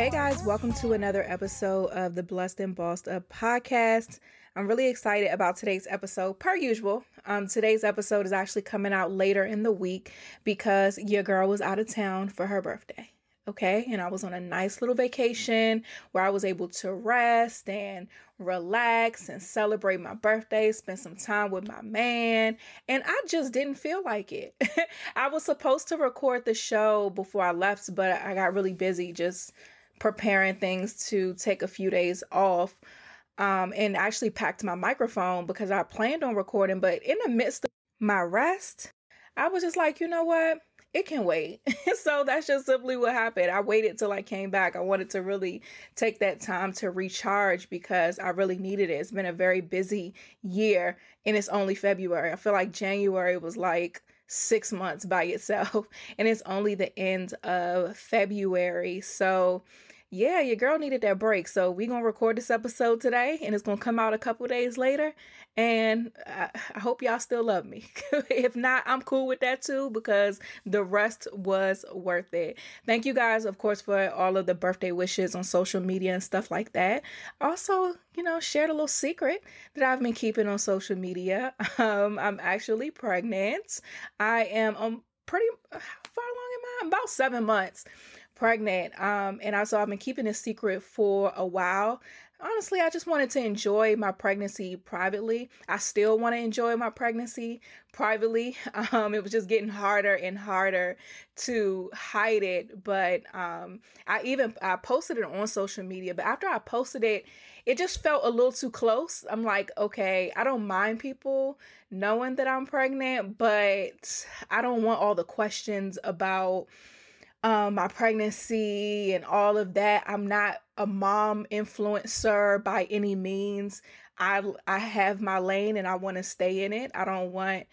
Hey guys, welcome to another episode of the Blessed and Bossed Up podcast. I'm really excited about today's episode, per usual. Um, today's episode is actually coming out later in the week because your girl was out of town for her birthday. Okay, and I was on a nice little vacation where I was able to rest and relax and celebrate my birthday, spend some time with my man, and I just didn't feel like it. I was supposed to record the show before I left, but I got really busy just preparing things to take a few days off um, and actually packed my microphone because I planned on recording. But in the midst of my rest, I was just like, you know what? It can wait. so that's just simply what happened. I waited till I came back. I wanted to really take that time to recharge because I really needed it. It's been a very busy year and it's only February. I feel like January was like six months by itself and it's only the end of February. So yeah, your girl needed that break. So we're gonna record this episode today, and it's gonna come out a couple days later. And I, I hope y'all still love me. if not, I'm cool with that too because the rest was worth it. Thank you guys, of course, for all of the birthday wishes on social media and stuff like that. Also, you know, shared a little secret that I've been keeping on social media. Um, I'm actually pregnant. I am um pretty how far along am I? About seven months pregnant. Um, and also I've been keeping this secret for a while. Honestly, I just wanted to enjoy my pregnancy privately. I still want to enjoy my pregnancy privately. Um, it was just getting harder and harder to hide it. But um, I even I posted it on social media. But after I posted it, it just felt a little too close. I'm like, okay, I don't mind people knowing that I'm pregnant, but I don't want all the questions about um, my pregnancy and all of that. I'm not a mom influencer by any means. I I have my lane and I want to stay in it. I don't want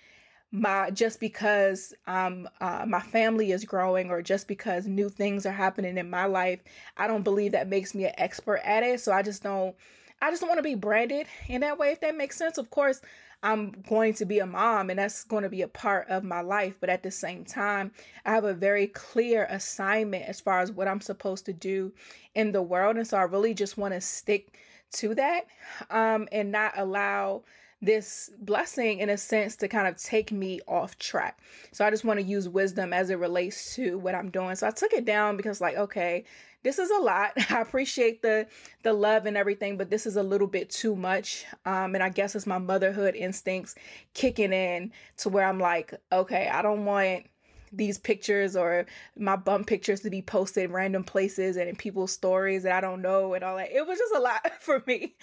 my just because um uh, my family is growing or just because new things are happening in my life. I don't believe that makes me an expert at it. So I just don't. I just don't want to be branded in that way. If that makes sense, of course. I'm going to be a mom and that's going to be a part of my life. But at the same time, I have a very clear assignment as far as what I'm supposed to do in the world. And so I really just want to stick to that um, and not allow this blessing in a sense to kind of take me off track. So I just want to use wisdom as it relates to what I'm doing. So I took it down because like okay, this is a lot. I appreciate the the love and everything, but this is a little bit too much. Um, and I guess it's my motherhood instincts kicking in to where I'm like, okay, I don't want these pictures or my bump pictures to be posted in random places and in people's stories that I don't know and all that. It was just a lot for me.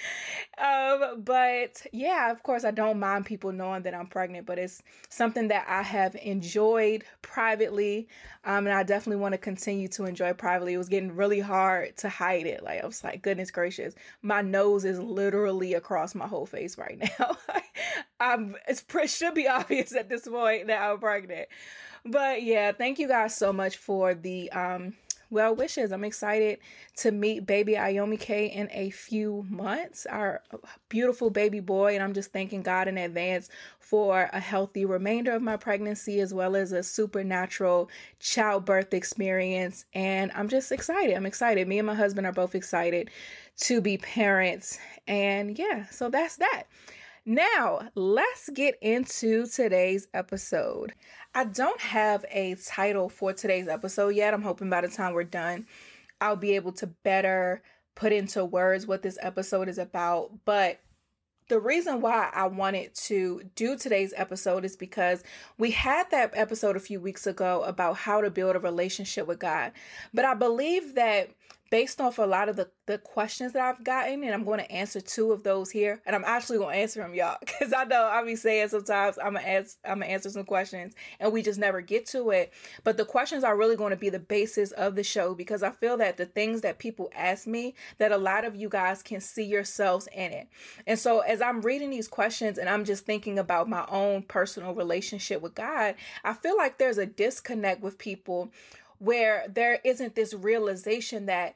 Um, but yeah, of course, I don't mind people knowing that I'm pregnant, but it's something that I have enjoyed privately. Um, and I definitely want to continue to enjoy privately. It was getting really hard to hide it. Like, I was like, goodness gracious, my nose is literally across my whole face right now. I'm, it's, it should be obvious at this point that I'm pregnant. But yeah, thank you guys so much for the um well wishes. I'm excited to meet baby Ayomike in a few months, our beautiful baby boy. And I'm just thanking God in advance for a healthy remainder of my pregnancy as well as a supernatural childbirth experience. And I'm just excited. I'm excited. Me and my husband are both excited to be parents. And yeah, so that's that. Now, let's get into today's episode. I don't have a title for today's episode yet. I'm hoping by the time we're done, I'll be able to better put into words what this episode is about. But the reason why I wanted to do today's episode is because we had that episode a few weeks ago about how to build a relationship with God. But I believe that based off a lot of the, the questions that I've gotten, and I'm going to answer two of those here. And I'm actually going to answer them, y'all, because I know I'll be saying sometimes I'm gonna ask, I'm gonna answer some questions, and we just never get to it. But the questions are really going to be the basis of the show because I feel that the things that people ask me, that a lot of you guys can see yourselves in it. And so as I'm reading these questions and I'm just thinking about my own personal relationship with God, I feel like there's a disconnect with people where there isn't this realization that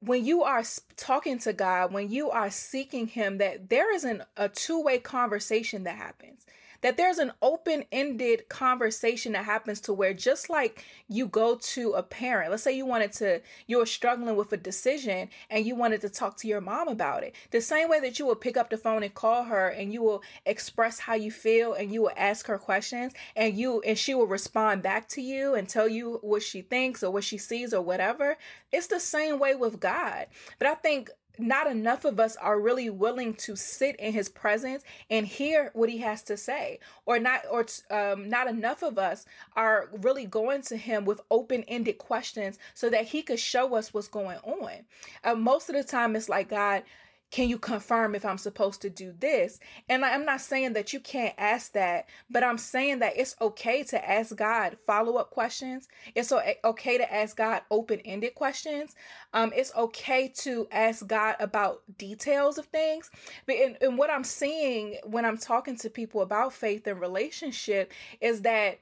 when you are talking to God, when you are seeking Him, that there isn't a two way conversation that happens that there's an open ended conversation that happens to where just like you go to a parent, let's say you wanted to, you were struggling with a decision and you wanted to talk to your mom about it. The same way that you will pick up the phone and call her and you will express how you feel and you will ask her questions and you, and she will respond back to you and tell you what she thinks or what she sees or whatever. It's the same way with God. But I think not enough of us are really willing to sit in his presence and hear what he has to say. Or not or um, not enough of us are really going to him with open-ended questions so that he could show us what's going on. Uh, most of the time it's like god can you confirm if I'm supposed to do this? And I'm not saying that you can't ask that, but I'm saying that it's okay to ask God follow up questions. It's okay to ask God open ended questions. Um, it's okay to ask God about details of things. But in what I'm seeing when I'm talking to people about faith and relationship is that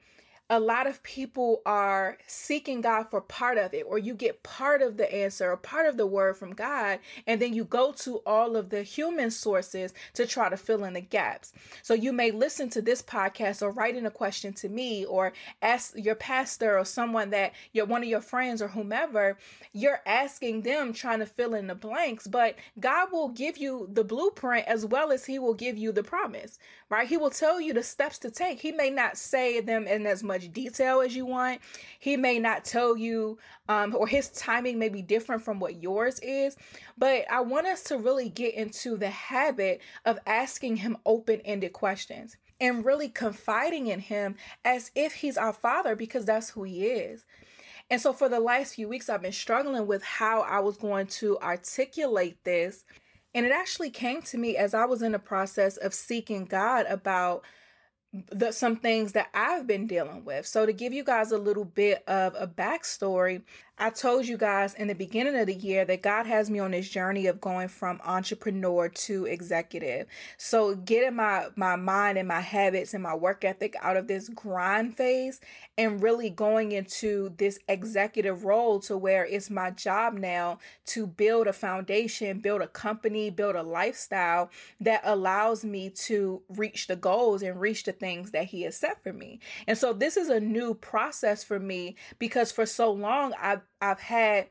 a lot of people are seeking God for part of it, or you get part of the answer or part of the word from God, and then you go to all of the human sources to try to fill in the gaps. So you may listen to this podcast or write in a question to me or ask your pastor or someone that you're one of your friends or whomever, you're asking them trying to fill in the blanks, but God will give you the blueprint as well as He will give you the promise, right? He will tell you the steps to take. He may not say them in as much much detail as you want. He may not tell you, um, or his timing may be different from what yours is. But I want us to really get into the habit of asking him open ended questions and really confiding in him as if he's our father because that's who he is. And so for the last few weeks, I've been struggling with how I was going to articulate this. And it actually came to me as I was in the process of seeking God about the some things that I've been dealing with. So to give you guys a little bit of a backstory, I told you guys in the beginning of the year that God has me on this journey of going from entrepreneur to executive. So getting my my mind and my habits and my work ethic out of this grind phase and really going into this executive role to where it's my job now to build a foundation, build a company, build a lifestyle that allows me to reach the goals and reach the things that he has set for me. And so this is a new process for me because for so long I've I've had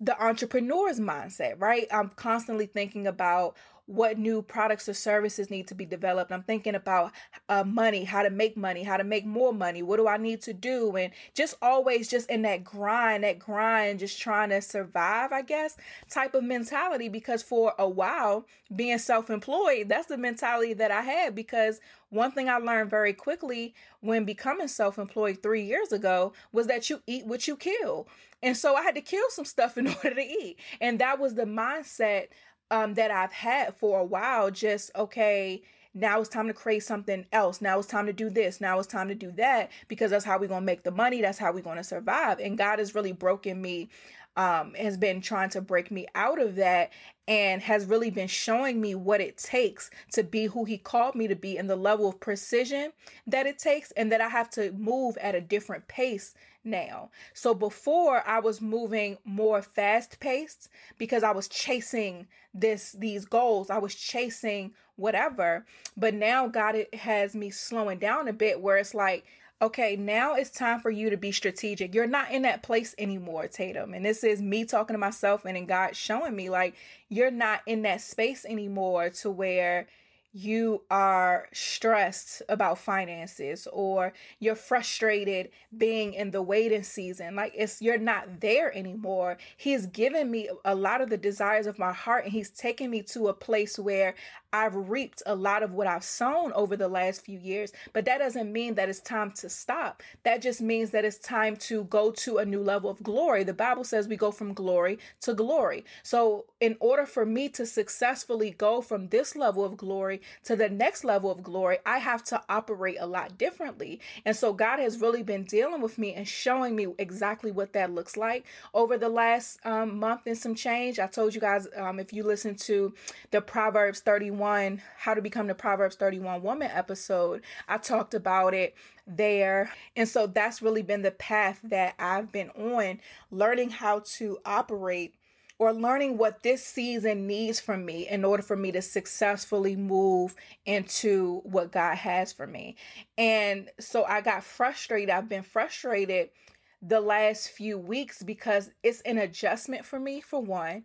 the entrepreneur's mindset, right? I'm constantly thinking about what new products or services need to be developed. I'm thinking about uh, money, how to make money, how to make more money. What do I need to do? And just always just in that grind, that grind, just trying to survive, I guess, type of mentality. Because for a while, being self employed, that's the mentality that I had. Because one thing I learned very quickly when becoming self employed three years ago was that you eat what you kill. And so I had to kill some stuff in order to eat. And that was the mindset um, that I've had for a while. Just, okay, now it's time to create something else. Now it's time to do this. Now it's time to do that because that's how we're going to make the money. That's how we're going to survive. And God has really broken me, um, has been trying to break me out of that and has really been showing me what it takes to be who he called me to be and the level of precision that it takes and that I have to move at a different pace now. So before I was moving more fast paced because I was chasing this these goals. I was chasing whatever. But now God it has me slowing down a bit where it's like okay, now it's time for you to be strategic. You're not in that place anymore, Tatum. And this is me talking to myself and then God showing me like you're not in that space anymore to where you are stressed about finances or you're frustrated being in the waiting season. Like it's you're not there anymore. He's given me a lot of the desires of my heart and he's taken me to a place where I've reaped a lot of what I've sown over the last few years, but that doesn't mean that it's time to stop. That just means that it's time to go to a new level of glory. The Bible says we go from glory to glory. So, in order for me to successfully go from this level of glory to the next level of glory, I have to operate a lot differently. And so, God has really been dealing with me and showing me exactly what that looks like over the last um, month and some change. I told you guys um, if you listen to the Proverbs 31 31 how to become the proverbs 31 woman episode i talked about it there and so that's really been the path that i've been on learning how to operate or learning what this season needs from me in order for me to successfully move into what God has for me. And so I got frustrated. I've been frustrated the last few weeks because it's an adjustment for me, for one.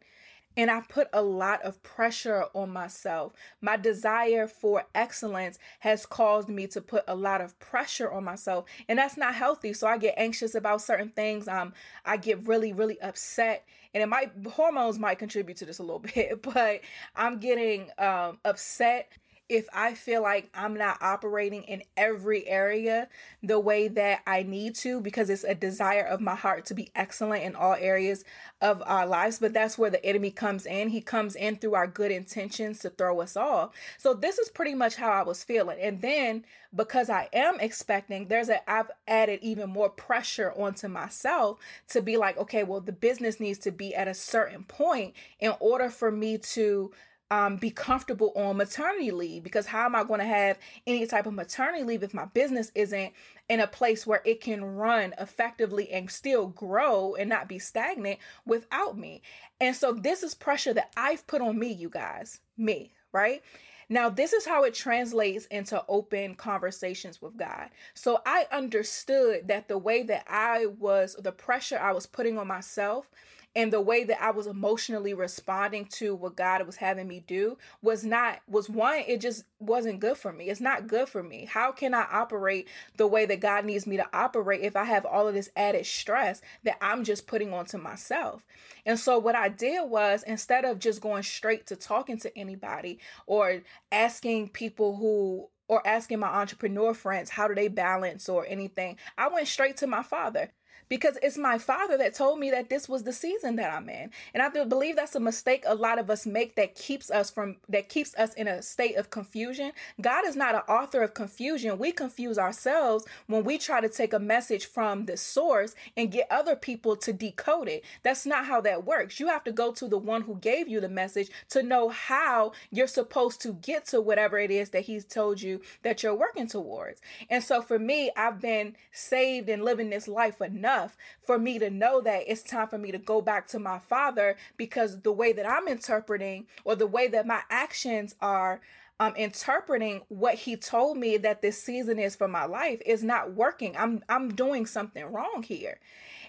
And I've put a lot of pressure on myself. My desire for excellence has caused me to put a lot of pressure on myself. And that's not healthy. So I get anxious about certain things. Um, I get really, really upset. And it might hormones might contribute to this a little bit, but I'm getting um upset if I feel like I'm not operating in every area the way that I need to, because it's a desire of my heart to be excellent in all areas of our lives. But that's where the enemy comes in. He comes in through our good intentions to throw us off. So this is pretty much how I was feeling. And then because I am expecting, there's a I've added even more pressure onto myself to be like, okay, well, the business needs to be at a certain point in order for me to um, be comfortable on maternity leave because how am I going to have any type of maternity leave if my business isn't in a place where it can run effectively and still grow and not be stagnant without me? And so this is pressure that I've put on me, you guys, me, right? Now, this is how it translates into open conversations with God. So I understood that the way that I was, the pressure I was putting on myself, and the way that I was emotionally responding to what God was having me do was not was one it just wasn't good for me. It's not good for me. How can I operate the way that God needs me to operate if I have all of this added stress that I'm just putting onto myself? And so what I did was instead of just going straight to talking to anybody or asking people who or asking my entrepreneur friends how do they balance or anything, I went straight to my father because it's my father that told me that this was the season that I'm in. And I believe that's a mistake a lot of us make that keeps us from that keeps us in a state of confusion. God is not an author of confusion. We confuse ourselves when we try to take a message from the source and get other people to decode it. That's not how that works. You have to go to the one who gave you the message to know how you're supposed to get to whatever it is that he's told you that you're working towards. And so for me, I've been saved and living this life enough enough for me to know that it's time for me to go back to my father because the way that I'm interpreting or the way that my actions are um, interpreting what he told me that this season is for my life is not working. I'm I'm doing something wrong here.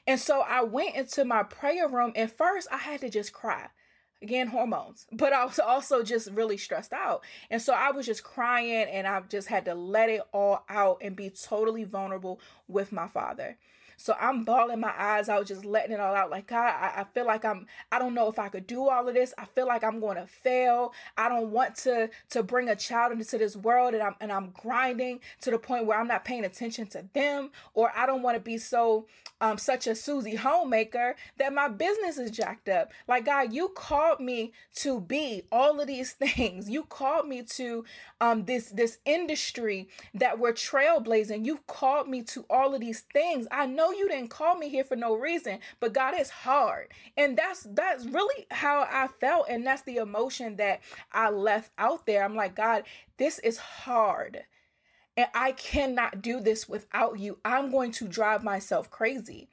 And so I went into my prayer room and first I had to just cry. again hormones but i was also just really stressed out and so i was just crying and i just had to let it all out and be totally vulnerable with my father so I'm bawling my eyes out, just letting it all out. Like, God, I, I feel like I'm, I don't know if I could do all of this. I feel like I'm going to fail. I don't want to, to bring a child into this world and I'm, and I'm grinding to the point where I'm not paying attention to them. Or I don't want to be so, um, such a Susie homemaker that my business is jacked up. Like, God, you called me to be all of these things. You called me to, um, this, this industry that we're trailblazing. You called me to all of these things. I know you didn't call me here for no reason, but God is hard. And that's that's really how I felt and that's the emotion that I left out there. I'm like, God, this is hard. And I cannot do this without you. I'm going to drive myself crazy.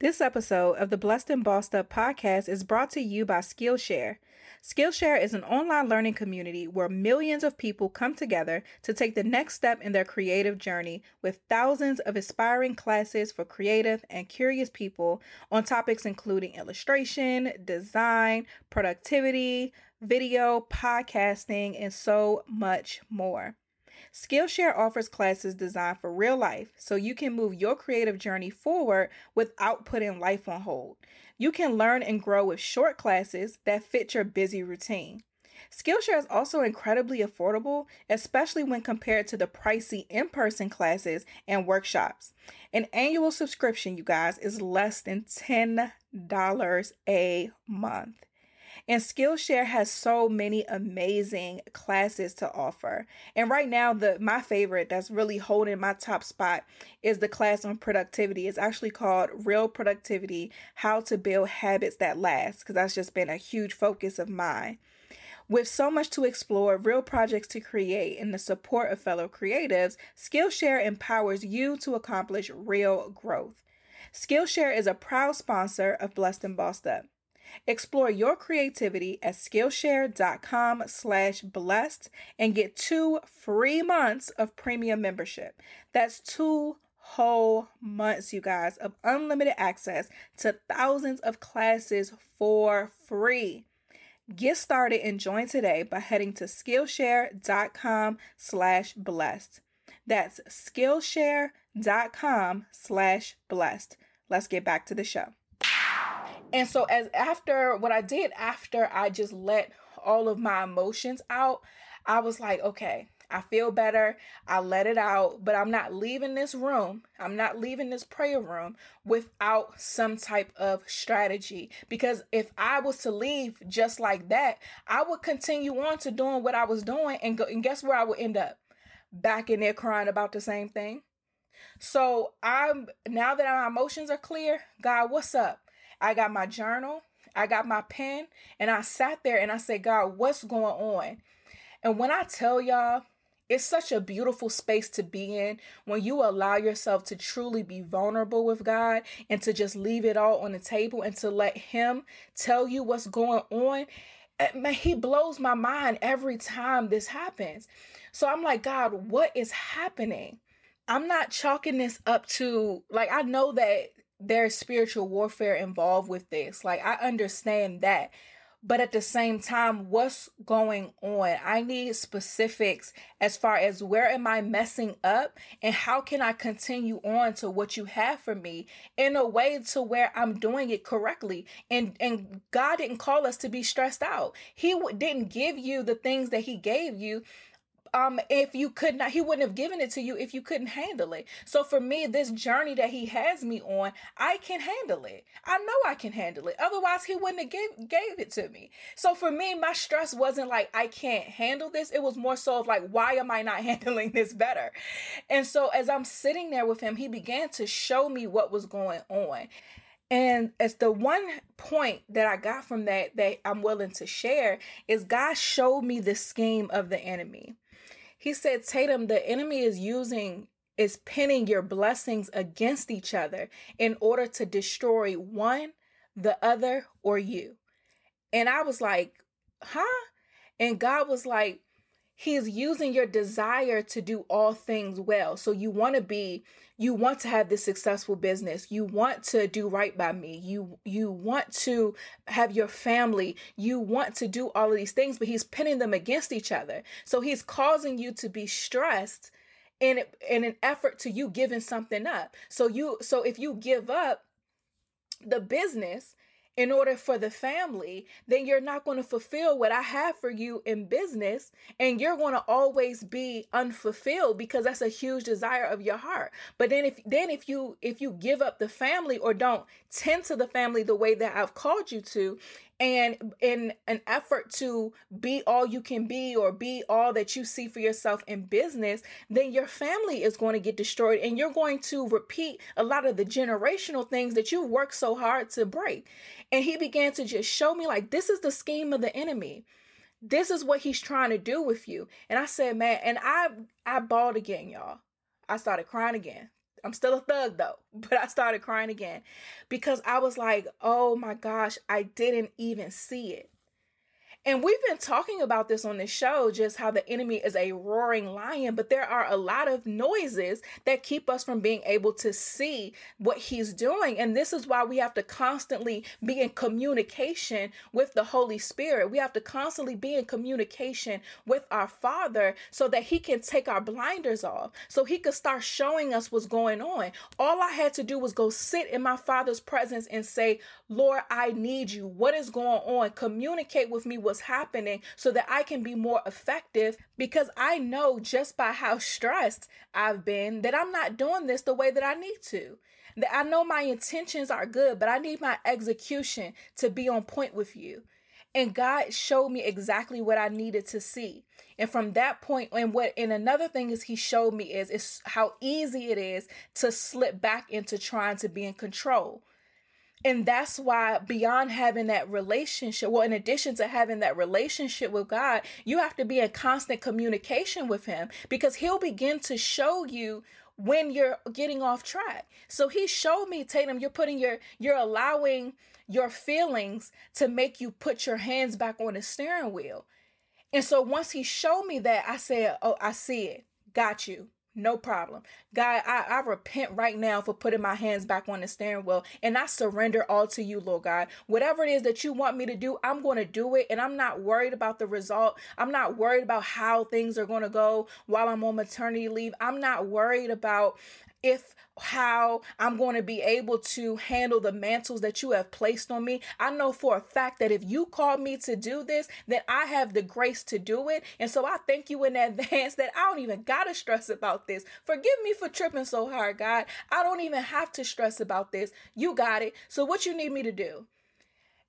This episode of the Blessed and Bossed Up podcast is brought to you by Skillshare. Skillshare is an online learning community where millions of people come together to take the next step in their creative journey with thousands of aspiring classes for creative and curious people on topics including illustration, design, productivity, video, podcasting, and so much more. Skillshare offers classes designed for real life so you can move your creative journey forward without putting life on hold. You can learn and grow with short classes that fit your busy routine. Skillshare is also incredibly affordable, especially when compared to the pricey in person classes and workshops. An annual subscription, you guys, is less than $10 a month. And Skillshare has so many amazing classes to offer. And right now, the my favorite that's really holding my top spot is the class on productivity. It's actually called Real Productivity: How to Build Habits That Last because that's just been a huge focus of mine. With so much to explore, real projects to create, and the support of fellow creatives, Skillshare empowers you to accomplish real growth. Skillshare is a proud sponsor of Blessed and Bossed Up. Explore your creativity at Skillshare.com slash blessed and get two free months of premium membership. That's two whole months, you guys, of unlimited access to thousands of classes for free. Get started and join today by heading to Skillshare.com slash blessed. That's Skillshare.com slash blessed. Let's get back to the show. And so as after what I did after I just let all of my emotions out, I was like, okay, I feel better. I let it out, but I'm not leaving this room. I'm not leaving this prayer room without some type of strategy. Because if I was to leave just like that, I would continue on to doing what I was doing. And, go, and guess where I would end up? Back in there crying about the same thing. So I'm now that my emotions are clear, God, what's up? I got my journal, I got my pen, and I sat there and I said, God, what's going on? And when I tell y'all, it's such a beautiful space to be in when you allow yourself to truly be vulnerable with God and to just leave it all on the table and to let Him tell you what's going on. Eh, man, He blows my mind every time this happens. So I'm like, God, what is happening? I'm not chalking this up to, like, I know that there's spiritual warfare involved with this. Like, I understand that. But at the same time, what's going on? I need specifics as far as where am I messing up and how can I continue on to what you have for me in a way to where I'm doing it correctly. And and God didn't call us to be stressed out. He didn't give you the things that he gave you um if you could not he wouldn't have given it to you if you couldn't handle it. So for me this journey that he has me on i can handle it. I know i can handle it. Otherwise he wouldn't have gave, gave it to me. So for me my stress wasn't like i can't handle this. It was more so of like why am i not handling this better? And so as i'm sitting there with him he began to show me what was going on. And as the one point that I got from that that I'm willing to share is God showed me the scheme of the enemy. He said, Tatum, the enemy is using, is pinning your blessings against each other in order to destroy one, the other, or you. And I was like, huh? And God was like, He's using your desire to do all things well. So you want to be you want to have this successful business. You want to do right by me. You you want to have your family. You want to do all of these things, but he's pinning them against each other. So he's causing you to be stressed in in an effort to you giving something up. So you so if you give up the business in order for the family, then you're not going to fulfill what I have for you in business and you're going to always be unfulfilled because that's a huge desire of your heart. But then if then if you if you give up the family or don't tend to the family the way that I've called you to and in an effort to be all you can be or be all that you see for yourself in business, then your family is going to get destroyed and you're going to repeat a lot of the generational things that you worked so hard to break. And he began to just show me like this is the scheme of the enemy. This is what he's trying to do with you. And I said, man, and I I bawled again, y'all. I started crying again. I'm still a thug though, but I started crying again because I was like, oh my gosh, I didn't even see it. And we've been talking about this on the show, just how the enemy is a roaring lion, but there are a lot of noises that keep us from being able to see what he's doing. And this is why we have to constantly be in communication with the Holy Spirit. We have to constantly be in communication with our Father so that he can take our blinders off, so he could start showing us what's going on. All I had to do was go sit in my Father's presence and say, Lord, I need you. What is going on? Communicate with me what's happening so that I can be more effective because I know just by how stressed I've been that I'm not doing this the way that I need to. That I know my intentions are good, but I need my execution to be on point with you. And God showed me exactly what I needed to see. And from that point, and what and another thing is he showed me is is how easy it is to slip back into trying to be in control. And that's why, beyond having that relationship, well, in addition to having that relationship with God, you have to be in constant communication with Him because He'll begin to show you when you're getting off track. So He showed me, Tatum, you're putting your, you're allowing your feelings to make you put your hands back on the steering wheel. And so once He showed me that, I said, Oh, I see it. Got you. No problem. God, I, I repent right now for putting my hands back on the steering wheel and I surrender all to you, Lord God. Whatever it is that you want me to do, I'm going to do it and I'm not worried about the result. I'm not worried about how things are going to go while I'm on maternity leave. I'm not worried about if how I'm going to be able to handle the mantles that you have placed on me. I know for a fact that if you called me to do this, then I have the grace to do it. And so I thank you in advance that I don't even got to stress about this. Forgive me for tripping so hard, God. I don't even have to stress about this. You got it. So what you need me to do?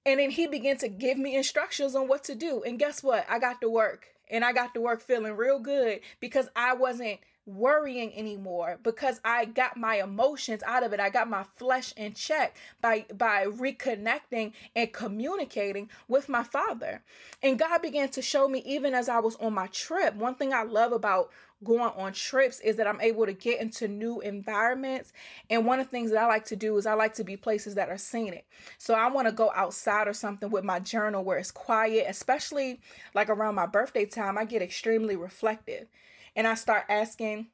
And then he began to give me instructions on what to do. And guess what? I got to work. And I got to work feeling real good because I wasn't worrying anymore because I got my emotions out of it. I got my flesh in check by by reconnecting and communicating with my father. And God began to show me even as I was on my trip. One thing I love about going on trips is that I'm able to get into new environments. And one of the things that I like to do is I like to be places that are scenic. So I want to go outside or something with my journal where it's quiet, especially like around my birthday time. I get extremely reflective and I start asking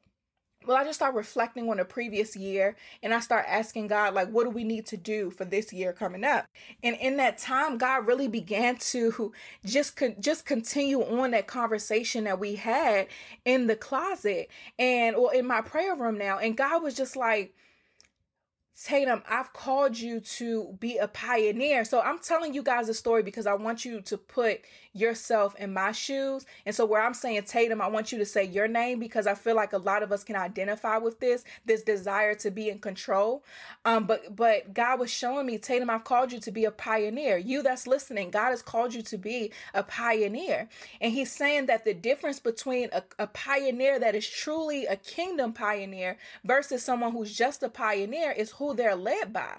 well, I just start reflecting on the previous year and I start asking God, like, what do we need to do for this year coming up? And in that time, God really began to just, con- just continue on that conversation that we had in the closet and, or in my prayer room now. And God was just like, Tatum, I've called you to be a pioneer. So I'm telling you guys a story because I want you to put yourself in my shoes. And so where I'm saying Tatum, I want you to say your name because I feel like a lot of us can identify with this, this desire to be in control. Um, but but God was showing me, Tatum, I've called you to be a pioneer. You that's listening, God has called you to be a pioneer. And he's saying that the difference between a, a pioneer that is truly a kingdom pioneer versus someone who's just a pioneer is who they're led by.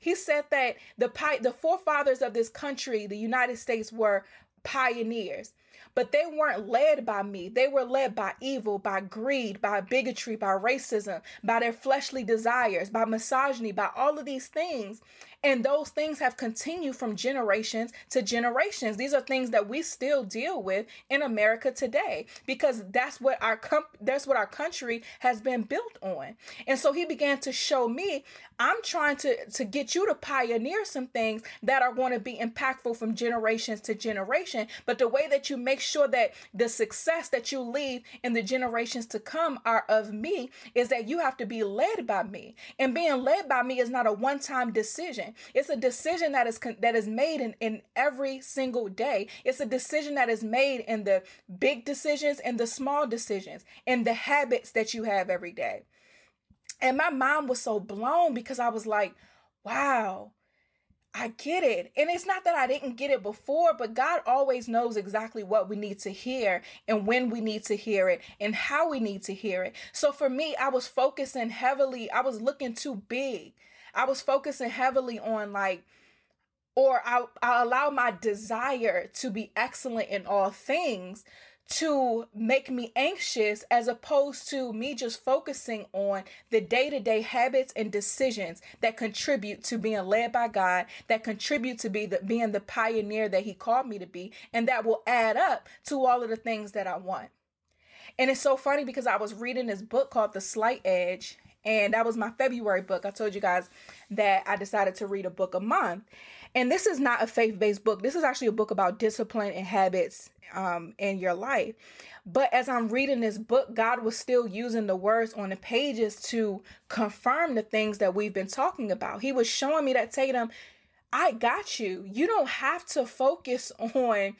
He said that the the forefathers of this country, the United States, were pioneers. but they weren't led by me. They were led by evil, by greed, by bigotry, by racism, by their fleshly desires, by misogyny, by all of these things. And those things have continued from generations to generations. These are things that we still deal with in America today because that's what our that's what our country has been built on. And so he began to show me, I'm trying to to get you to pioneer some things that are going to be impactful from generations to generation. But the way that you make sure that the success that you leave in the generations to come are of me is that you have to be led by me. And being led by me is not a one-time decision decision. It's a decision that is that is made in, in every single day. It's a decision that is made in the big decisions and the small decisions and the habits that you have every day. And my mind was so blown because I was like, wow, I get it. And it's not that I didn't get it before, but God always knows exactly what we need to hear and when we need to hear it and how we need to hear it. So for me, I was focusing heavily, I was looking too big. I was focusing heavily on like, or I, I allow my desire to be excellent in all things to make me anxious as opposed to me just focusing on the day-to-day habits and decisions that contribute to being led by God, that contribute to be the, being the pioneer that he called me to be, and that will add up to all of the things that I want. And it's so funny because I was reading this book called The Slight Edge and that was my February book. I told you guys that I decided to read a book a month. And this is not a faith based book. This is actually a book about discipline and habits um, in your life. But as I'm reading this book, God was still using the words on the pages to confirm the things that we've been talking about. He was showing me that Tatum, I got you. You don't have to focus on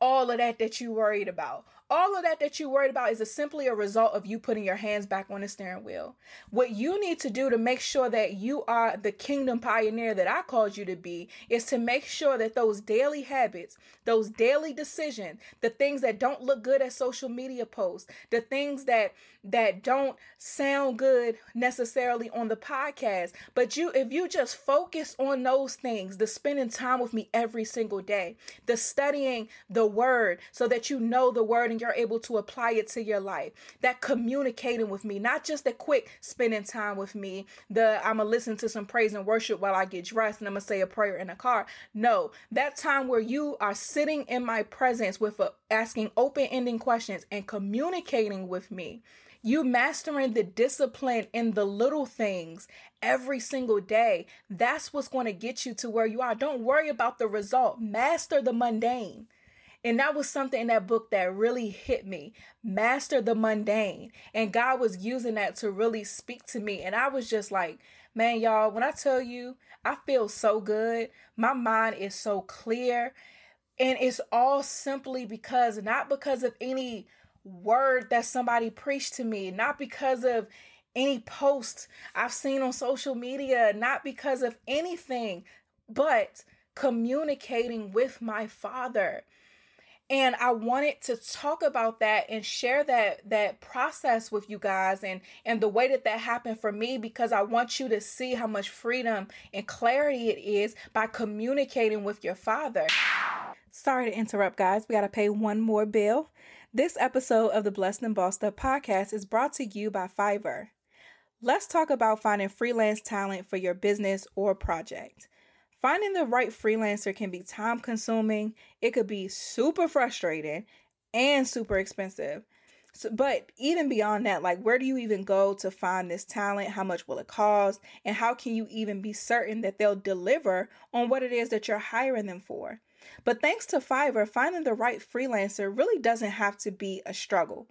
all of that that you worried about all of that that you worried about is simply a result of you putting your hands back on the steering wheel. What you need to do to make sure that you are the kingdom pioneer that I called you to be is to make sure that those daily habits, those daily decisions, the things that don't look good at social media posts, the things that that don't sound good necessarily on the podcast, but you if you just focus on those things, the spending time with me every single day, the studying the word so that you know the word and you're able to apply it to your life. That communicating with me, not just a quick spending time with me, the I'm gonna listen to some praise and worship while I get dressed and I'm gonna say a prayer in the car. No, that time where you are sitting in my presence with a, asking open-ending questions and communicating with me. You mastering the discipline in the little things every single day. That's what's going to get you to where you are. Don't worry about the result. Master the mundane. And that was something in that book that really hit me. Master the mundane. And God was using that to really speak to me. And I was just like, man, y'all, when I tell you, I feel so good. My mind is so clear. And it's all simply because, not because of any word that somebody preached to me, not because of any post I've seen on social media, not because of anything, but communicating with my father and I wanted to talk about that and share that that process with you guys and and the way that that happened for me because I want you to see how much freedom and clarity it is by communicating with your father. Sorry to interrupt guys, we got to pay one more bill. This episode of the Blessed and Bossed Up podcast is brought to you by Fiverr. Let's talk about finding freelance talent for your business or project. Finding the right freelancer can be time consuming, it could be super frustrating and super expensive. So, but even beyond that, like where do you even go to find this talent? How much will it cost? And how can you even be certain that they'll deliver on what it is that you're hiring them for? But thanks to Fiverr, finding the right freelancer really doesn't have to be a struggle.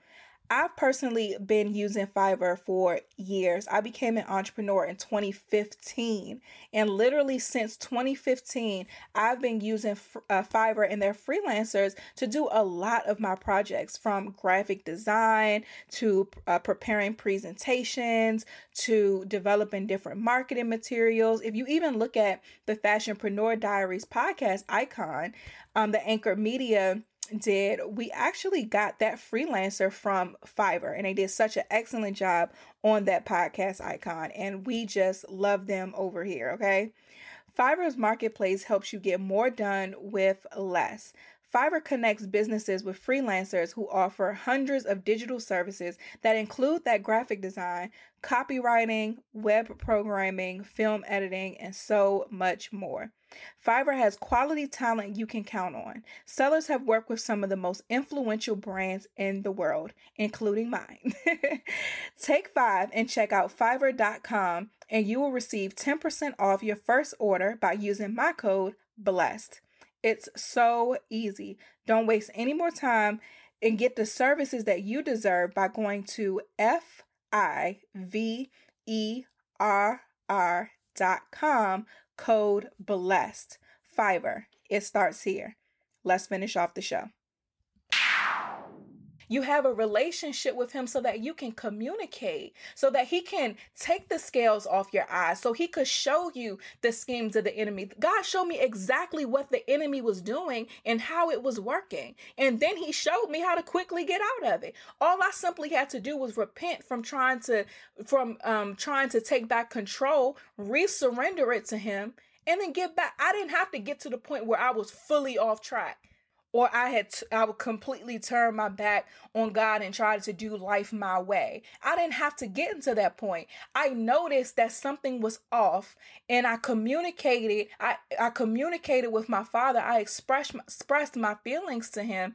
I've personally been using Fiverr for years. I became an entrepreneur in 2015. And literally since 2015, I've been using uh, Fiverr and their freelancers to do a lot of my projects from graphic design to uh, preparing presentations to developing different marketing materials. If you even look at the Fashionpreneur Diaries podcast icon, um, the Anchor Media did, we actually got that freelancer from Fiverr, and they did such an excellent job on that podcast icon, and we just love them over here, okay? Fiverr's marketplace helps you get more done with less. Fiverr connects businesses with freelancers who offer hundreds of digital services that include that graphic design, copywriting, web programming, film editing, and so much more. Fiverr has quality talent you can count on. Sellers have worked with some of the most influential brands in the world, including mine. Take five and check out fiverr.com, and you will receive 10% off your first order by using my code BLESSED. It's so easy. Don't waste any more time and get the services that you deserve by going to F I V E R R dot com code blessed Fiverr. It starts here. Let's finish off the show. You have a relationship with him so that you can communicate, so that he can take the scales off your eyes, so he could show you the schemes of the enemy. God showed me exactly what the enemy was doing and how it was working. And then he showed me how to quickly get out of it. All I simply had to do was repent from trying to from um trying to take back control, resurrender it to him, and then get back. I didn't have to get to the point where I was fully off track or I had t- I would completely turn my back on God and try to do life my way. I didn't have to get into that point. I noticed that something was off and I communicated I I communicated with my father. I expressed expressed my feelings to him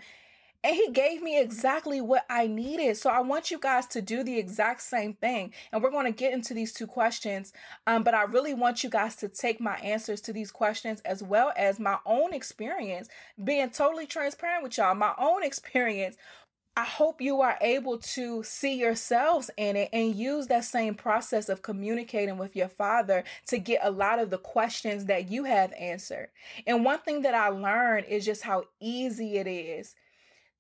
and he gave me exactly what I needed. So I want you guys to do the exact same thing. And we're going to get into these two questions. Um, but I really want you guys to take my answers to these questions as well as my own experience, being totally transparent with y'all, my own experience I hope you are able to see yourselves in it and use that same process of communicating with your father to get a lot of the questions that you have answered. And one thing that I learned is just how easy it is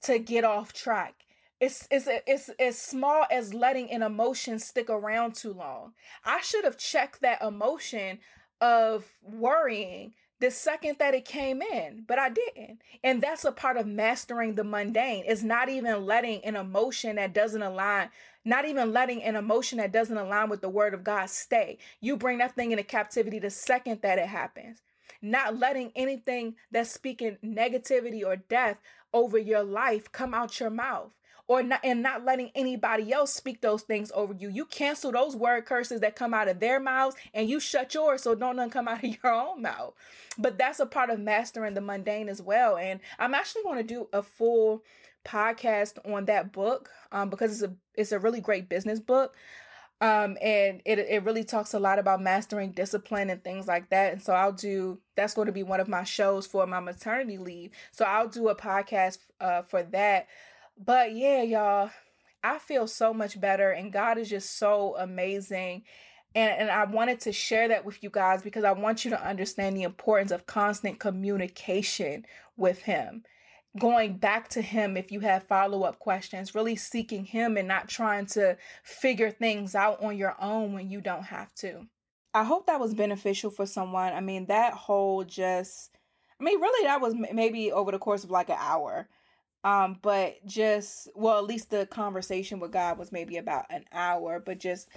to get off track. It's, it's, it's as small as letting an emotion stick around too long. I should have checked that emotion of worrying the second that it came in, but I didn't. And that's a part of mastering the mundane. It's not even letting an emotion that doesn't align, not even letting an emotion that doesn't align with the word of God stay. You bring that thing into captivity the second that it happens. Not letting anything that's speaking negativity or death over your life come out your mouth or not and not letting anybody else speak those things over you. You cancel those word curses that come out of their mouths and you shut yours so don't none come out of your own mouth. But that's a part of mastering the mundane as well. And I'm actually going to do a full podcast on that book um, because it's a it's a really great business book um and it it really talks a lot about mastering discipline and things like that. And so I'll do that's going to be one of my shows for my maternity leave. So I'll do a podcast uh for that. But yeah y'all I feel so much better and God is just so amazing. And, and I wanted to share that with you guys because I want you to understand the importance of constant communication with him going back to him if you have follow up questions, really seeking him and not trying to figure things out on your own when you don't have to. I hope that was beneficial for someone. I mean, that whole just, I mean, really, that was maybe over the course of like an hour. Um, but just, well, at least the conversation with God was maybe about an hour, but just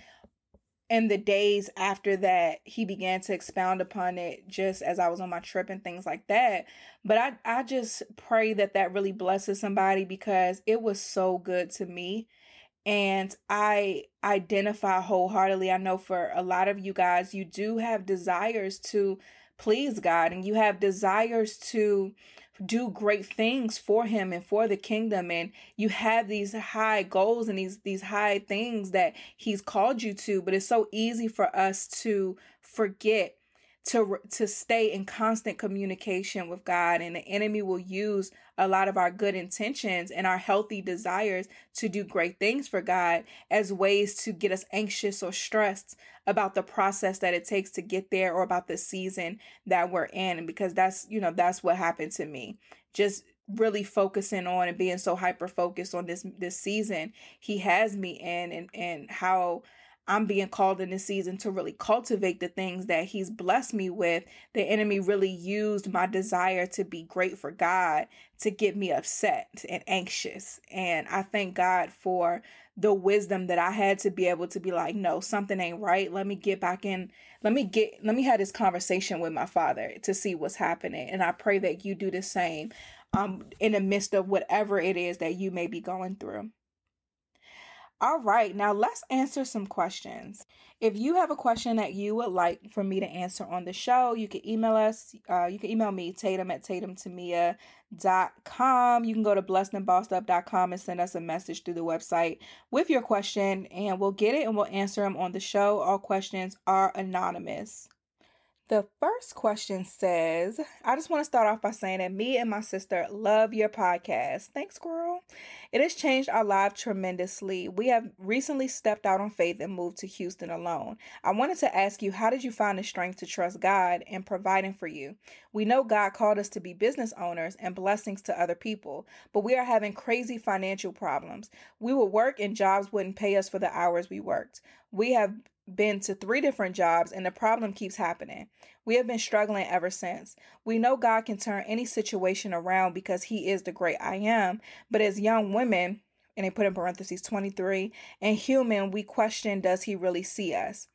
in the days after that he began to expound upon it just as i was on my trip and things like that. But i i just pray that that really blesses somebody because it was so good to me. And i identify wholeheartedly. I know for a lot of you guys you do have desires to please god and you have desires to do great things for him and for the kingdom and you have these high goals and these these high things that he's called you to but it's so easy for us to forget to to stay in constant communication with God and the enemy will use a lot of our good intentions and our healthy desires to do great things for God as ways to get us anxious or stressed about the process that it takes to get there or about the season that we're in because that's you know that's what happened to me. Just really focusing on and being so hyper focused on this this season he has me in and and how I'm being called in this season to really cultivate the things that He's blessed me with. The enemy really used my desire to be great for God to get me upset and anxious. And I thank God for the wisdom that I had to be able to be like, no, something ain't right. Let me get back in. Let me get, let me have this conversation with my father to see what's happening. And I pray that you do the same. um, in the midst of whatever it is that you may be going through. All right, now let's answer some questions. If you have a question that you would like for me to answer on the show, you can email us. Uh, you can email me, Tatum at tatumtemia.com. You can go to blessedandbossedup.com and send us a message through the website with your question, and we'll get it and we'll answer them on the show. All questions are anonymous. The first question says, I just want to start off by saying that me and my sister love your podcast. Thanks, girl. It has changed our life tremendously. We have recently stepped out on faith and moved to Houston alone. I wanted to ask you, how did you find the strength to trust God in providing for you? We know God called us to be business owners and blessings to other people, but we are having crazy financial problems. We would work and jobs wouldn't pay us for the hours we worked. We have been to three different jobs and the problem keeps happening. We have been struggling ever since. We know God can turn any situation around because He is the great I am, but as young women, and they put in parentheses 23, and human, we question does He really see us?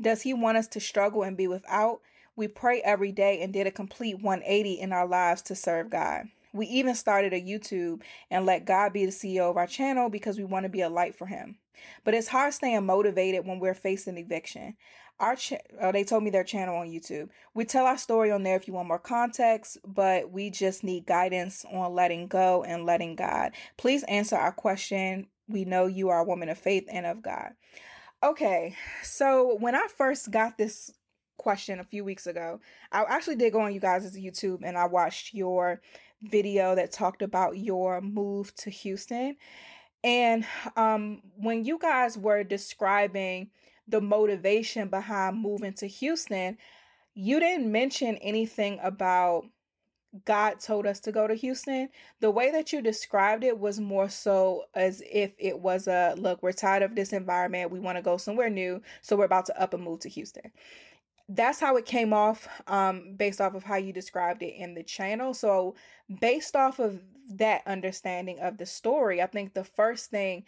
Does He want us to struggle and be without? We pray every day and did a complete 180 in our lives to serve God. We even started a YouTube and let God be the CEO of our channel because we want to be a light for Him. But it's hard staying motivated when we're facing eviction. Our ch- oh, uh, they told me their channel on YouTube. We tell our story on there if you want more context, but we just need guidance on letting go and letting God. Please answer our question. We know you are a woman of faith and of God. Okay, so when I first got this question a few weeks ago, I actually did go on you guys' YouTube and I watched your video that talked about your move to Houston. And um, when you guys were describing the motivation behind moving to Houston, you didn't mention anything about God told us to go to Houston. The way that you described it was more so as if it was a look, we're tired of this environment. We want to go somewhere new. So we're about to up and move to Houston. That's how it came off um, based off of how you described it in the channel. So, based off of that understanding of the story, I think the first thing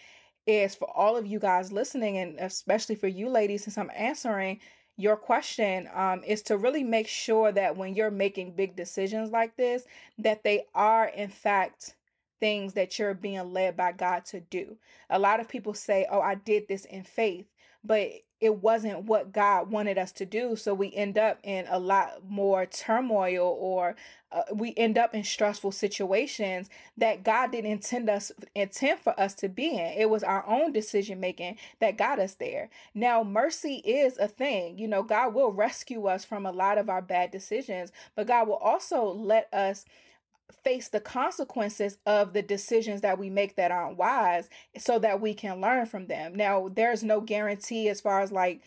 is for all of you guys listening, and especially for you ladies, since I'm answering your question, um, is to really make sure that when you're making big decisions like this, that they are in fact things that you're being led by God to do. A lot of people say, Oh, I did this in faith, but it wasn't what God wanted us to do. So we end up in a lot more turmoil or uh, we end up in stressful situations that God didn't intend us intend for us to be in. It was our own decision making that got us there. Now, mercy is a thing. You know, God will rescue us from a lot of our bad decisions, but God will also let us face the consequences of the decisions that we make that aren't wise so that we can learn from them. Now, there's no guarantee as far as like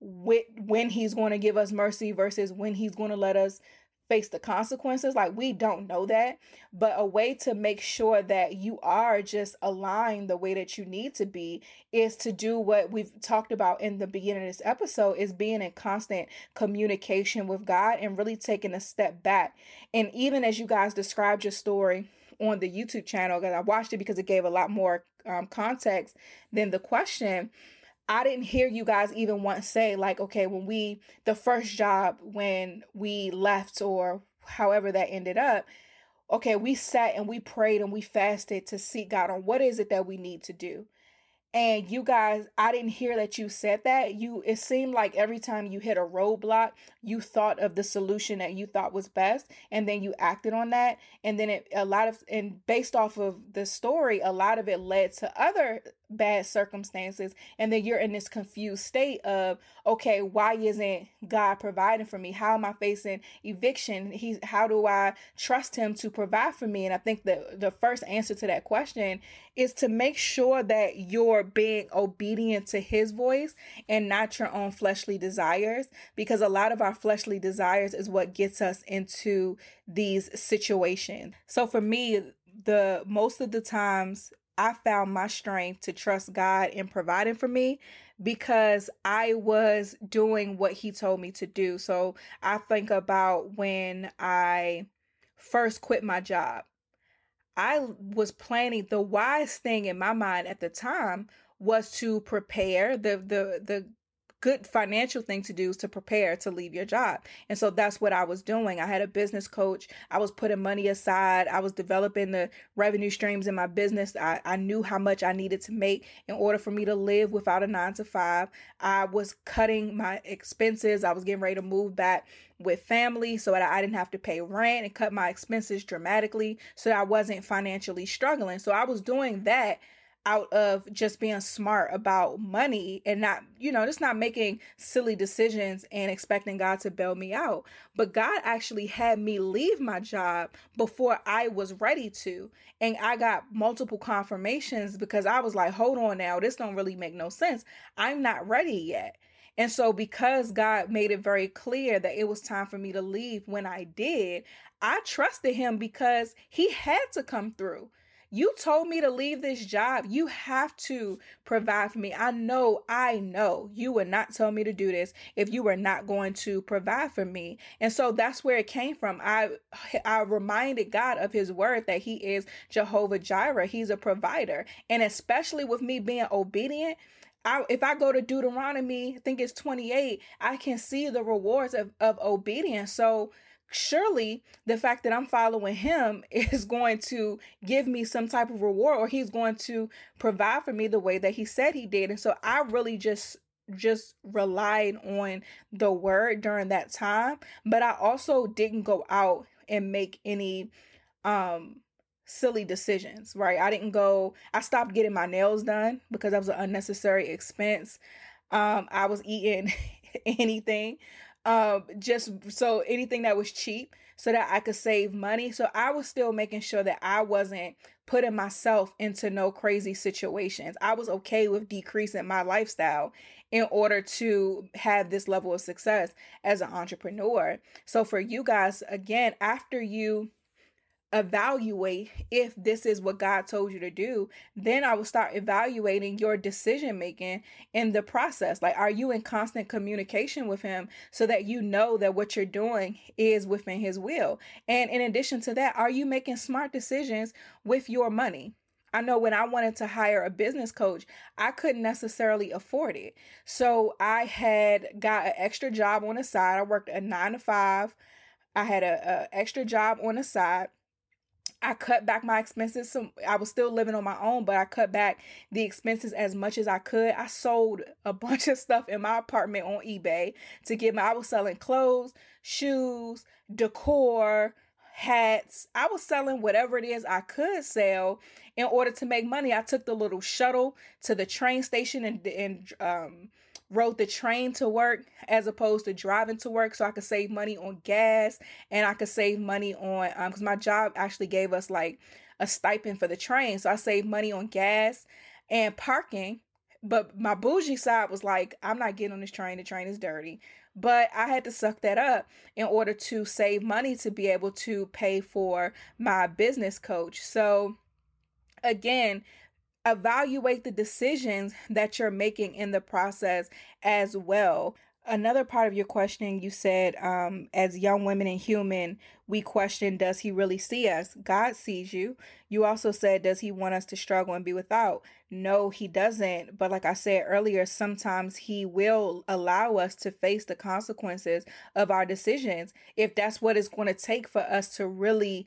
when he's going to give us mercy versus when he's going to let us face the consequences. Like we don't know that, but a way to make sure that you are just aligned the way that you need to be is to do what we've talked about in the beginning of this episode is being in constant communication with God and really taking a step back. And even as you guys described your story on the YouTube channel, because I watched it because it gave a lot more um, context than the question I didn't hear you guys even once say, like, okay, when we, the first job, when we left or however that ended up, okay, we sat and we prayed and we fasted to seek God on what is it that we need to do. And you guys i didn't hear that you said that. You it seemed like every time you hit a roadblock you thought of the solution that you thought was best and then you acted on that. And then it a lot of and based off of the story a lot of it led to other bad circumstances and then you're in this confused state of okay why isn't god providing for me? How am i facing eviction? He's how do i trust him to provide for me? And i think the the first answer to that question is to make sure that you're being obedient to his voice and not your own fleshly desires because a lot of our fleshly desires is what gets us into these situations. So for me the most of the times I found my strength to trust God in providing for me because I was doing what He told me to do. So I think about when I first quit my job. I was planning the wise thing in my mind at the time was to prepare the the the good financial thing to do is to prepare to leave your job. And so that's what I was doing. I had a business coach. I was putting money aside. I was developing the revenue streams in my business. I, I knew how much I needed to make in order for me to live without a nine to five. I was cutting my expenses. I was getting ready to move back with family so that I didn't have to pay rent and cut my expenses dramatically so I wasn't financially struggling. So I was doing that out of just being smart about money and not, you know, just not making silly decisions and expecting God to bail me out. But God actually had me leave my job before I was ready to. And I got multiple confirmations because I was like, hold on now, this don't really make no sense. I'm not ready yet. And so, because God made it very clear that it was time for me to leave when I did, I trusted Him because He had to come through. You told me to leave this job. You have to provide for me. I know, I know you would not tell me to do this if you were not going to provide for me. And so that's where it came from. I I reminded God of his word that he is Jehovah Jireh. He's a provider. And especially with me being obedient, I, if I go to Deuteronomy, I think it's 28, I can see the rewards of, of obedience. So surely the fact that I'm following him is going to give me some type of reward or he's going to provide for me the way that he said he did. And so I really just just relied on the word during that time, but I also didn't go out and make any um silly decisions, right? I didn't go, I stopped getting my nails done because that was an unnecessary expense. Um, I was eating anything, um, just so anything that was cheap so that I could save money. So I was still making sure that I wasn't putting myself into no crazy situations. I was okay with decreasing my lifestyle in order to have this level of success as an entrepreneur. So for you guys, again, after you evaluate if this is what God told you to do, then I will start evaluating your decision making in the process. Like, are you in constant communication with Him so that you know that what you're doing is within His will? And in addition to that, are you making smart decisions with your money? I know when I wanted to hire a business coach, I couldn't necessarily afford it. So I had got an extra job on the side. I worked a nine to five. I had a, a extra job on the side I cut back my expenses. I was still living on my own, but I cut back the expenses as much as I could. I sold a bunch of stuff in my apartment on eBay to get my, I was selling clothes, shoes, decor, hats. I was selling whatever it is I could sell in order to make money. I took the little shuttle to the train station and, and, um, rode the train to work as opposed to driving to work so I could save money on gas and I could save money on um because my job actually gave us like a stipend for the train. So I saved money on gas and parking. But my bougie side was like, I'm not getting on this train. The train is dirty. But I had to suck that up in order to save money to be able to pay for my business coach. So again, evaluate the decisions that you're making in the process as well. Another part of your questioning, you said, um, as young women and human, we question, does he really see us? God sees you. You also said, does he want us to struggle and be without? No, he doesn't. But like I said earlier, sometimes he will allow us to face the consequences of our decisions if that's what it's going to take for us to really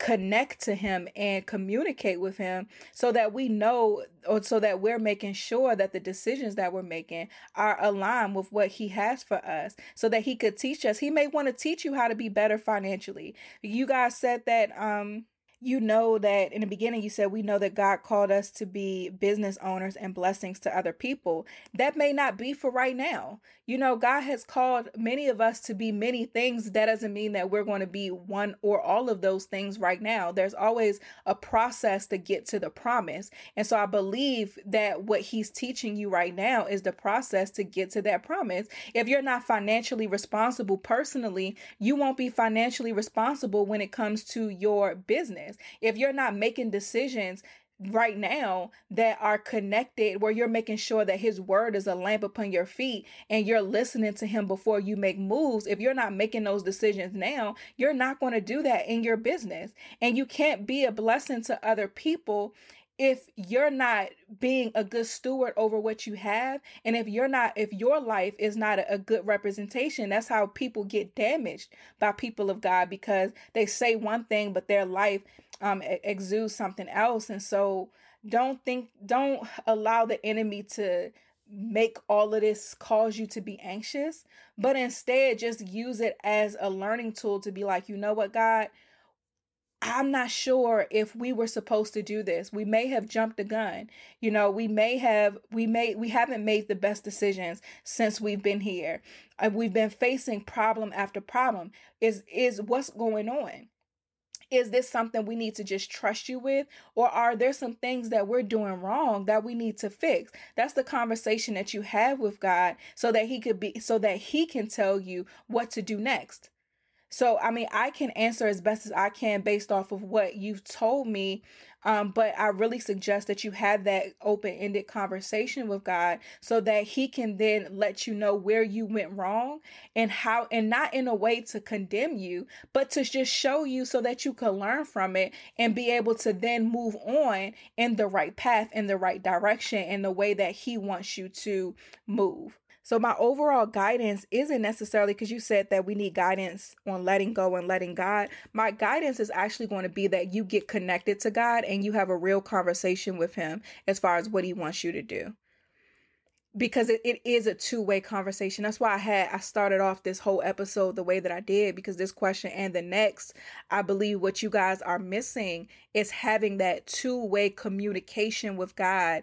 connect to him and communicate with him so that we know or so that we're making sure that the decisions that we're making are aligned with what he has for us so that he could teach us. He may want to teach you how to be better financially. You guys said that um you know that in the beginning you said we know that God called us to be business owners and blessings to other people. That may not be for right now. You know, God has called many of us to be many things. That doesn't mean that we're going to be one or all of those things right now. There's always a process to get to the promise. And so I believe that what he's teaching you right now is the process to get to that promise. If you're not financially responsible personally, you won't be financially responsible when it comes to your business If you're not making decisions right now that are connected where you're making sure that his word is a lamp upon your feet and you're listening to him before you make moves if you're not making those decisions now you're not going to do that in your business. And you can't be a blessing to other people if you're not being a good steward over what you have and if you're not if your life is not a, a, good representation that's how people get damaged by people of god because they say one thing but their life um exudes something else. And so don't think don't allow the enemy to make all of this cause you to be anxious but instead just use it as a learning tool to be like you know what god I'm not sure if we were supposed to do this. We may have jumped the gun. You know, we may have we may we haven't made the best decisions since we've been here. Uh, we've been facing problem after problem. Is is what's going on? Is this something we need to just trust you with? Or are there some things that we're doing wrong that we need to fix? That's the conversation that you have with God so that He could be so that He can tell you what to do next. So, I mean, I can answer as best as I can based off of what you've told me. Um, but I really suggest that you have that open ended conversation with God so that He can then let you know where you went wrong and how, and not in a way to condemn you, but to just show you so that you can learn from it and be able to then move on in the right path, in the right direction, in the way that He wants you to move. So, my overall guidance isn't necessarily because you said that we need guidance on letting go and letting God. My guidance is actually going to be that you get connected to God and you have a real conversation with Him as far as what He wants you to do. Because it, it is a two way conversation. That's why I had, I started off this whole episode the way that I did, because this question and the next, I believe what you guys are missing is having that two way communication with God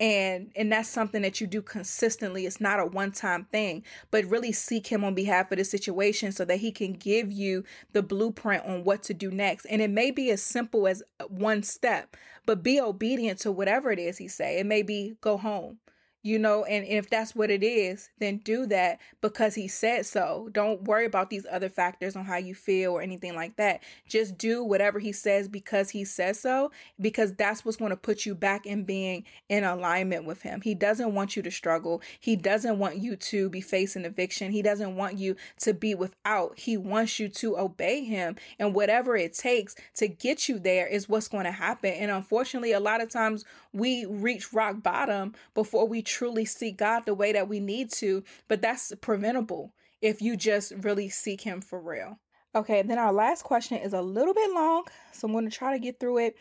and and that's something that you do consistently. It's not a one time thing but really seek him on behalf of the situation so that he can give you the blueprint on what to do next. And it may be as simple as one step but be obedient to whatever it is he say. It may be go home you know and if that's what it is then do that because he said so. Don't worry about these other factors on how you feel or anything like that. Just do whatever he says because he says so because that's what's going to put you back in being in alignment with him. He doesn't want you to struggle. He doesn't want you to be facing eviction. He doesn't want you to be without. He wants you to obey him and whatever it takes to get you there is what's going to happen. And unfortunately a lot of times we reach rock bottom before we truly seek God the way that we need to, but that's preventable if you just really seek Him for real. Okay, then our last question is a little bit long, so I'm going to try to get through it.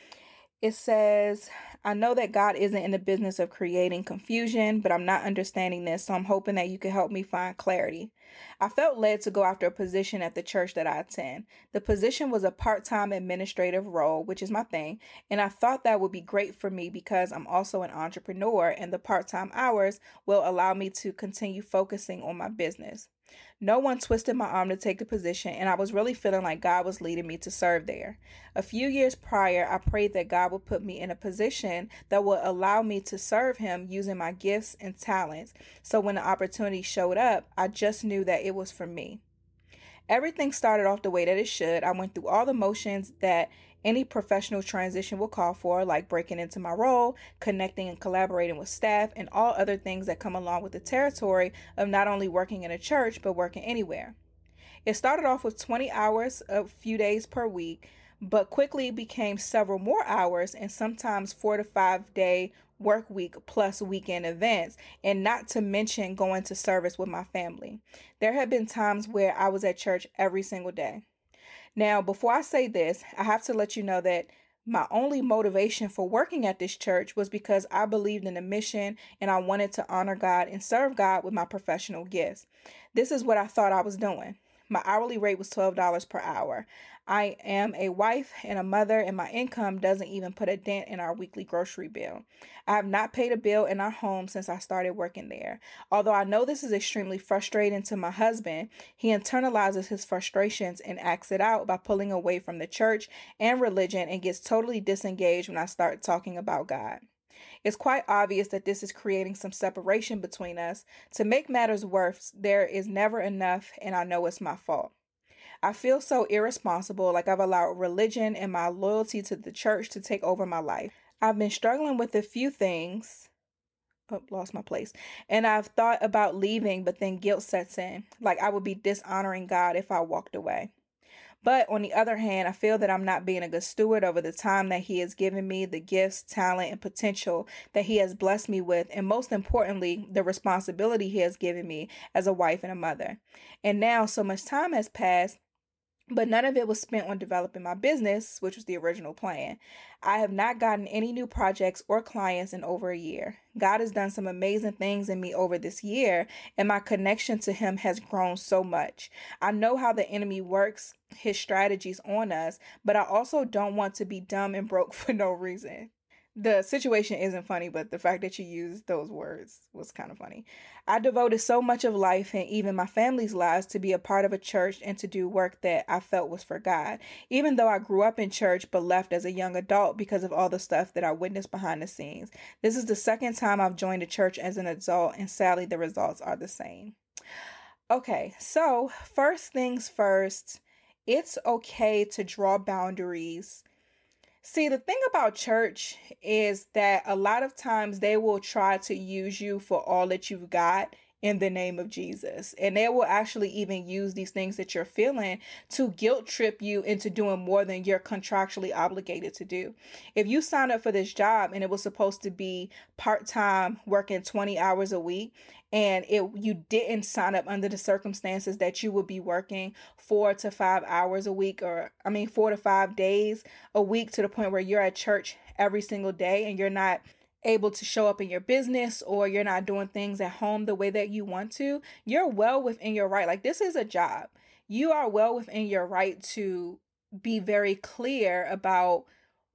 It says, I know that God isn't in the business of creating confusion, but I'm not understanding this, so I'm hoping that you can help me find clarity. I felt led to go after a position at the church that I attend. The position was a part time administrative role, which is my thing, and I thought that would be great for me because I'm also an entrepreneur, and the part time hours will allow me to continue focusing on my business. No one twisted my arm to take the position, and I was really feeling like God was leading me to serve there. A few years prior, I prayed that God would put me in a position that would allow me to serve Him using my gifts and talents. So when the opportunity showed up, I just knew that it was for me. Everything started off the way that it should. I went through all the motions that any professional transition will call for, like breaking into my role, connecting and collaborating with staff, and all other things that come along with the territory of not only working in a church, but working anywhere. It started off with 20 hours a few days per week, but quickly became several more hours and sometimes four to five day work week plus weekend events, and not to mention going to service with my family. There have been times where I was at church every single day. Now, before I say this, I have to let you know that my only motivation for working at this church was because I believed in the mission and I wanted to honor God and serve God with my professional gifts. This is what I thought I was doing. My hourly rate was $12 per hour. I am a wife and a mother, and my income doesn't even put a dent in our weekly grocery bill. I have not paid a bill in our home since I started working there. Although I know this is extremely frustrating to my husband, he internalizes his frustrations and acts it out by pulling away from the church and religion and gets totally disengaged when I start talking about God. It's quite obvious that this is creating some separation between us. To make matters worse, there is never enough, and I know it's my fault. I feel so irresponsible, like I've allowed religion and my loyalty to the church to take over my life. I've been struggling with a few things. Oh, lost my place. And I've thought about leaving, but then guilt sets in. Like I would be dishonoring God if I walked away. But on the other hand, I feel that I'm not being a good steward over the time that He has given me, the gifts, talent, and potential that He has blessed me with, and most importantly, the responsibility He has given me as a wife and a mother. And now, so much time has passed but none of it was spent on developing my business, which was the original plan. I have not gotten any new projects or clients in over a year. God has done some amazing things in me over this year, and my connection to Him has grown so much. I know how the enemy works his strategies on us, but I also don't want to be dumb and broke for no reason the situation isn't funny, but the fact that you used those words was kind of funny. I devoted so much of life and even my family's lives to be a part of a church and to do work that I felt was for God. Even though I grew up in church but left as a young adult because of all the stuff that I witnessed behind the scenes. This is the second time I've joined a church as an adult, and sadly, the results are the same. Okay, so first things first, it's okay to draw boundaries See, the thing about church is that a lot of times they will try to use you for all that you've got in the name of Jesus. And they will actually even use these things that you're feeling to guilt trip you into doing more than you're contractually obligated to do. If you sign up for this job and it was supposed to be part-time working 20 hours a week and it you didn't sign up under the circumstances that you would be working 4 to 5 hours a week or I mean 4 to 5 days a week to the point where you're at church every single day and you're not able to show up in your business or you're not doing things at home the way that you want to, you're well within your right. Like, this is a job. You are well within your right to be very clear about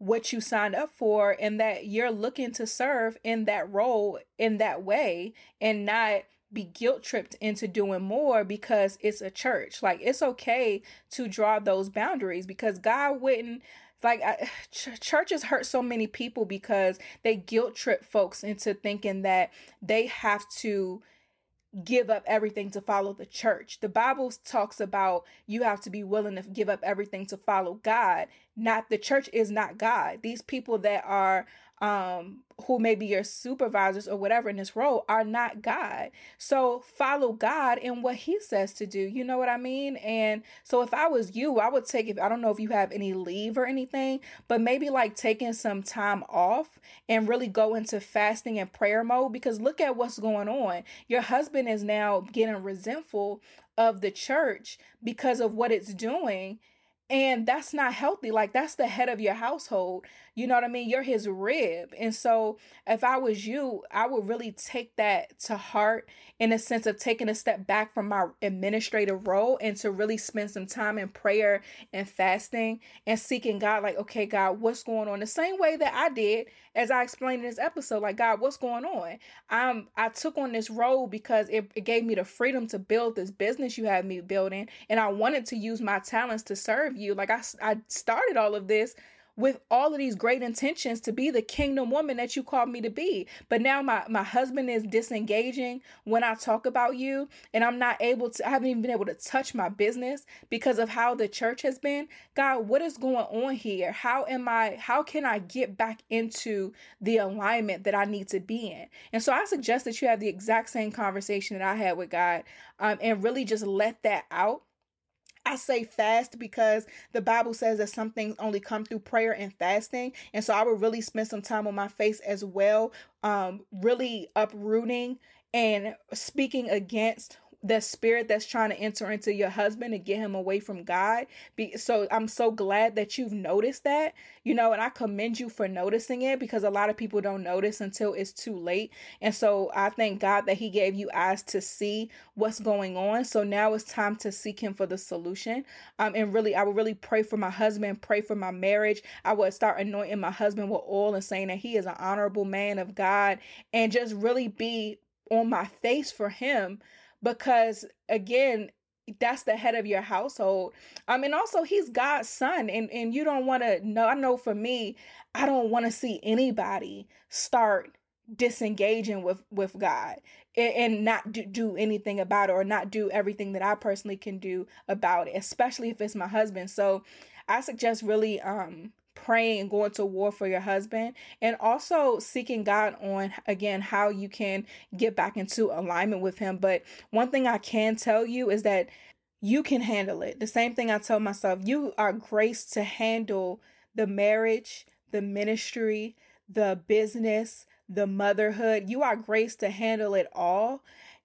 what you signed up for and that you're looking to serve in that role in that way and not be guilt tripped into doing more because it's a church. Like it's okay to draw those boundaries because God wouldn't like I, ch- churches hurt so many people because they guilt trip folks into thinking that they have to give up everything to follow the church. The Bible talks about you have to be willing to give up everything to follow God. Not the church is not God. These people that are um, who may be your supervisors or whatever in this role are not God. So follow God in what He says to do. You know what I mean? And so if I was you, I would take if I don't know if you have any leave or anything, but maybe like taking some time off and really go into fasting and prayer mode because look at what's going on. Your husband is now getting resentful of the church because of what it's doing and that's not healthy. Like, that's the head of your household. You know what I mean? You're his rib. And so, if I was you, I would really take that to heart in a sense of taking a step back from my administrative role and to really spend some time in prayer and fasting and seeking God, like, okay, God, what's going on? The same way that I did, as I explained in this episode, like, God, what's going on? I'm, I took on this role because it, it gave me the freedom to build this business you have me building. And I wanted to use my talents to serve you. Like, I, I started all of this with all of these great intentions to be the kingdom woman that you called me to be. But now my, my husband is disengaging when I talk about you, and I'm not able to, I haven't even been able to touch my business because of how the church has been. God, what is going on here? How am I, how can I get back into the alignment that I need to be in? And so I suggest that you have the exact same conversation that I had with God um, and really just let that out I say fast because the Bible says that some things only come through prayer and fasting. And so I would really spend some time on my face as well, um, really uprooting and speaking against the spirit that's trying to enter into your husband and get him away from God. Be, so I'm so glad that you've noticed that, you know, and I commend you for noticing it because a lot of people don't notice until it's too late. And so I thank God that He gave you eyes to see what's going on. So now it's time to seek Him for the solution. Um, and really, I would really pray for my husband, pray for my marriage. I would start anointing my husband with oil and saying that he is an honorable man of God and just really be on my face for him because again that's the head of your household. Um and also he's god's son and and you don't want to know i know for me i don't want to see anybody start disengaging with with god and, and not do, do anything about it or not do everything that i personally can do about it especially if it's my husband. So i suggest really um praying and going to war for your husband and also seeking God on again how you can get back into alignment with him. But one thing I can tell you is that you can handle it. The same thing I tell myself you are graced to handle the marriage, the ministry, the business, the motherhood. You are graced to handle it all.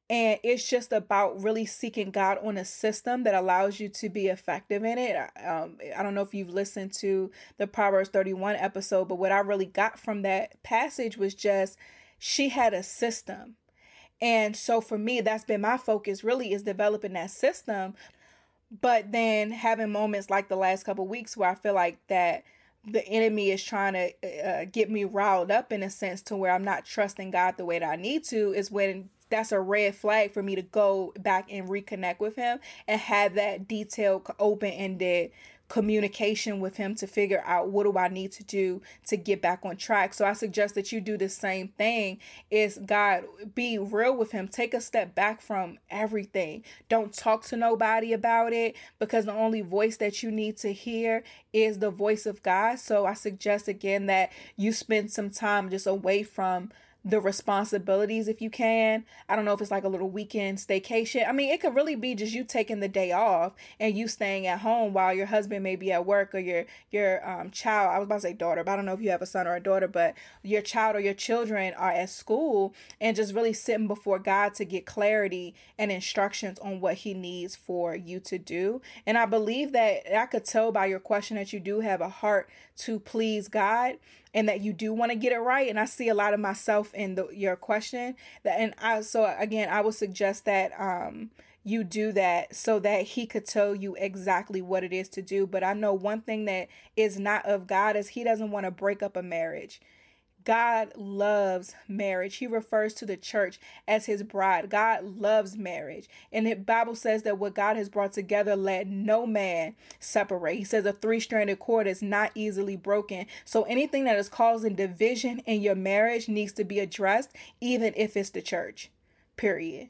And it's just about really seeking God on a system that allows you to be effective in it. Um, I don't know if you've listened to the Proverbs 31 episode, but what I really got from that passage was just she had a system and so for me, that's been my focus really is developing that system. But then having moments like the last couple weeks where I feel like that the enemy is trying to uh, get me riled up in a sense to where I'm not trusting God the way that I need to is when that's a red flag for me to go back and reconnect with him and have that detailed open-ended communication with him to figure out what do I need to do to get back on track. So I suggest that you do the same thing is God be real with him. Take a step back from everything. Don't talk to nobody about it because the only voice that you need to hear is the voice of God. So I suggest again that you spend some time just away from the responsibilities if you can. I don't know if it's like a little weekend staycation. I mean, it could really be just you taking the day off and you staying at home while your husband may be at work or your your um child. I was about to say daughter, but I don't know if you have a son or a daughter, but your child or your children are at school and just really sitting before God to get clarity and instructions on what he needs for you to do. And I believe that I could tell by your question that you do have a heart to please God and that you do want to get it right and i see a lot of myself in the your question that and i so again i would suggest that um you do that so that he could tell you exactly what it is to do but i know one thing that is not of god is he doesn't want to break up a marriage God loves marriage. He refers to the church as his bride. God loves marriage. And the Bible says that what God has brought together, let no man separate. He says a three stranded cord is not easily broken. So anything that is causing division in your marriage needs to be addressed, even if it's the church. Period.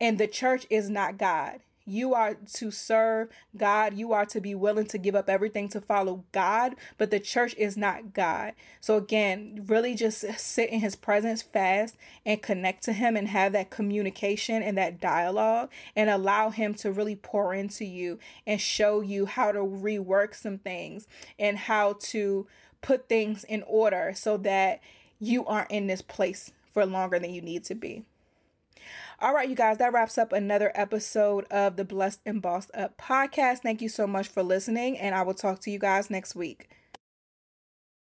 And the church is not God. You are to serve God. You are to be willing to give up everything to follow God, but the church is not God. So, again, really just sit in His presence fast and connect to Him and have that communication and that dialogue and allow Him to really pour into you and show you how to rework some things and how to put things in order so that you aren't in this place for longer than you need to be. All right, you guys, that wraps up another episode of the Blessed and Bossed Up podcast. Thank you so much for listening, and I will talk to you guys next week.